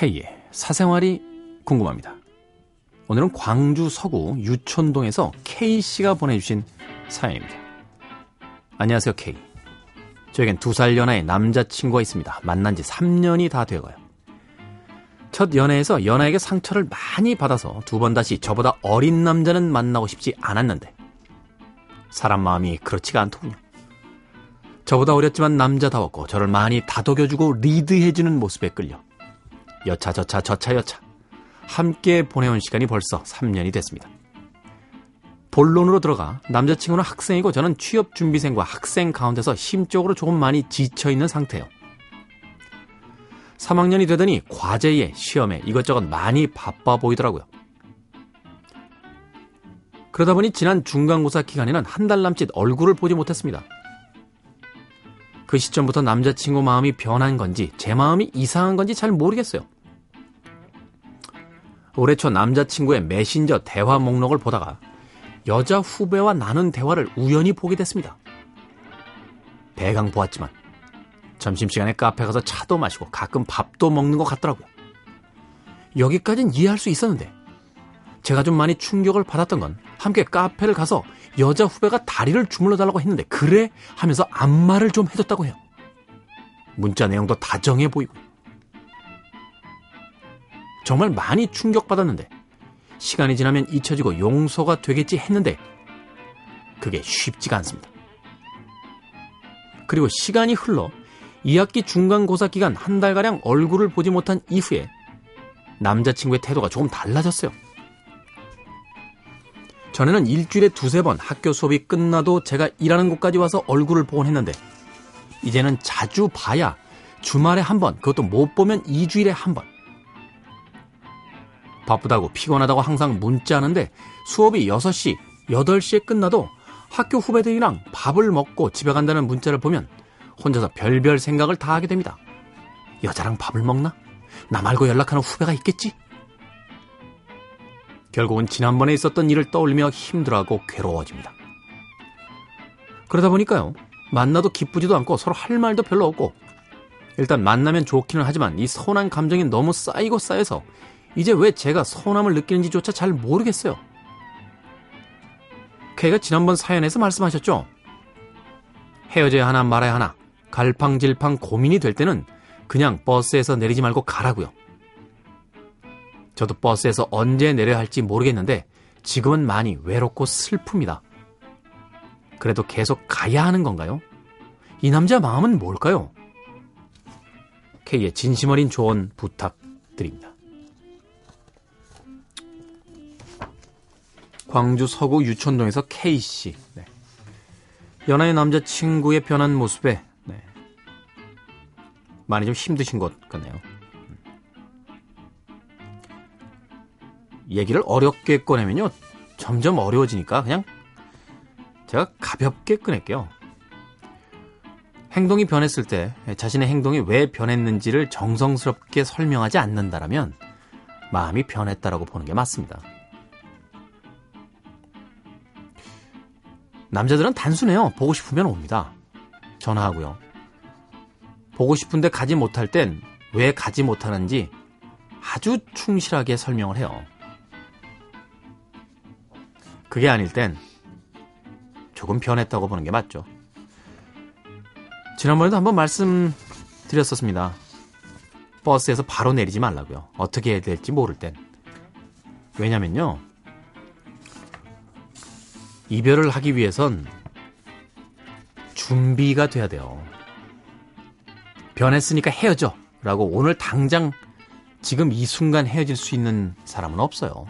K의 사생활이 궁금합니다. 오늘은 광주 서구 유촌동에서 K씨가 보내주신 사연입니다. 안녕하세요, K. 저에겐 두 살 연하의 남자친구가 있습니다. 만난 지 3년이 다 되어가요. 첫 연애에서 연하에게 상처를 많이 받아서 두 번 다시 저보다 어린 남자는 만나고 싶지 않았는데 사람 마음이 그렇지가 않더군요. 저보다 어렸지만 남자다웠고 저를 많이 다독여주고 리드해주는 모습에 끌려 여차 저차 저차 여차 함께 보내온 시간이 벌써 3년이 됐습니다. 본론으로 들어가 남자친구는 학생이고 저는 취업 준비생과 학생 가운데서 심적으로 조금 많이 지쳐 있는 상태예요. 3학년이 되더니 과제에 시험에 이것저것 많이 바빠 보이더라고요. 그러다 보니 지난 중간고사 기간에는 한 달 남짓 얼굴을 보지 못했습니다. 그 시점부터 남자친구 마음이 변한 건지 제 마음이 이상한 건지 잘 모르겠어요. 올해 초 남자친구의 메신저 대화 목록을 보다가 여자 후배와 나눈 대화를 우연히 보게 됐습니다. 대강 보았지만 점심시간에 카페 가서 차도 마시고 가끔 밥도 먹는 것 같더라고요. 여기까진 이해할 수 있었는데 제가 좀 많이 충격을 받았던 건 함께 카페를 가서 여자 후배가 다리를 주물러 달라고 했는데 그래 하면서 안마를 좀 해줬다고 해요. 문자 내용도 다정해 보이고 정말 많이 충격받았는데 시간이 지나면 잊혀지고 용서가 되겠지 했는데 그게 쉽지가 않습니다. 그리고 시간이 흘러 2학기 중간고사 기간 한 달가량 얼굴을 보지 못한 이후에 남자친구의 태도가 조금 달라졌어요. 전에는 일주일에 두세 번 학교 수업이 끝나도 제가 일하는 곳까지 와서 얼굴을 보곤 했는데 이제는 자주 봐야 주말에 한 번, 그것도 못 보면 2주일에 한 번. 바쁘다고 피곤하다고 항상 문자하는데 수업이 6시, 8시에 끝나도 학교 후배들이랑 밥을 먹고 집에 간다는 문자를 보면 혼자서 별별 생각을 다 하게 됩니다. 여자랑 밥을 먹나? 나 말고 연락하는 후배가 있겠지? 결국은 지난번에 있었던 일을 떠올리며 힘들어하고 괴로워집니다. 그러다 보니까요, 만나도 기쁘지도 않고 서로 할 말도 별로 없고, 일단 만나면 좋기는 하지만 이 서운한 감정이 너무 쌓이고 쌓여서 이제 왜 제가 서운함을 느끼는지조차 잘 모르겠어요. K가 지난번 사연에서 말씀하셨죠? 헤어져야 하나 말아야 하나 갈팡질팡 고민이 될 때는 그냥 버스에서 내리지 말고 가라고요. 저도 버스에서 언제 내려야 할지 모르겠는데 지금은 많이 외롭고 슬픕니다. 그래도 계속 가야 하는 건가요? 이 남자 마음은 뭘까요? K의 진심 어린 조언 부탁드립니다. 광주 서구 유촌동에서 K씨. 네. 연하의 남자친구의 변한 모습에 네. 많이 좀 힘드신 것 같네요. 음. 얘기를 어렵게 꺼내면요. 점점 어려워지니까 그냥 제가 가볍게 꺼낼게요. 행동이 변했을 때 자신의 행동이 왜 변했는지를 정성스럽게 설명하지 않는다라면 마음이 변했다라고 보는 게 맞습니다. 남자들은 단순해요. 보고 싶으면 옵니다. 전화하고요. 보고 싶은데 가지 못할 땐 왜 가지 못하는지 아주 충실하게 설명을 해요. 그게 아닐 땐 조금 변했다고 보는 게 맞죠. 지난번에도 한번 말씀드렸었습니다. 버스에서 바로 내리지 말라고요. 어떻게 해야 될지 모를 땐. 왜냐면요. 이별을 하기 위해선 준비가 돼야 돼요. 변했으니까 헤어져. 라고 오늘 당장 지금 이 순간 헤어질 수 있는 사람은 없어요.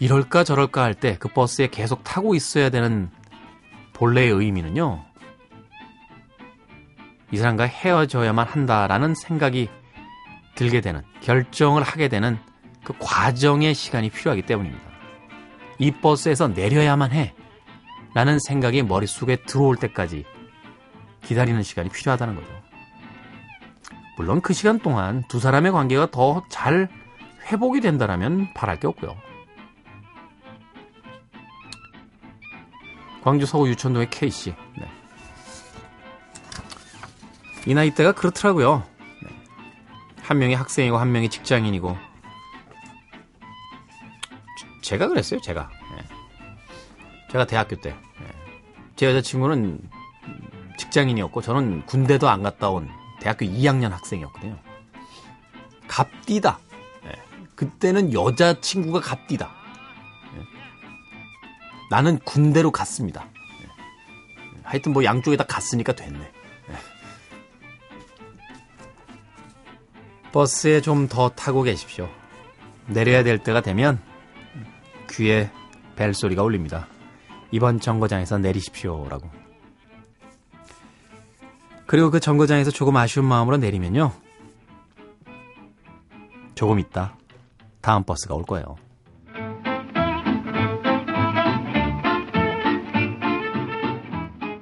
이럴까 저럴까 할 때 그 버스에 계속 타고 있어야 되는 본래의 의미는요. 이 사람과 헤어져야만 한다라는 생각이 들게 되는, 결정을 하게 되는 그 과정의 시간이 필요하기 때문입니다. 이 버스에서 내려야만 해. 라는 생각이 머릿속에 들어올 때까지 기다리는 시간이 필요하다는 거죠. 물론 그 시간 동안 두 사람의 관계가 더 잘 회복이 된다면 바랄 게 없고요. 광주 서구 유천동의 K씨. 네. 이 나이 때가 그렇더라고요. 네. 한 명이 학생이고 한 명이 직장인이고. 제가 그랬어요, 제가. 네. 제가 대학교 때. 네. 제 여자친구는 직장인이었고 저는 군대도 안 갔다 온 대학교 2학년 학생이었거든요. 갑디다. 네. 그때는 여자친구가 갑디다. 네. 나는 군대로 갔습니다. 네. 하여튼 뭐 양쪽에 다 갔으니까 됐네. 네. 버스에 좀 더 타고 계십시오. 내려야 될 때가 되면 귀에 벨소리가 울립니다. 이번 정거장에서 내리십시오라고. 그리고 그 정거장에서 조금 아쉬운 마음으로 내리면요. 조금 있다. 다음 버스가 올 거예요.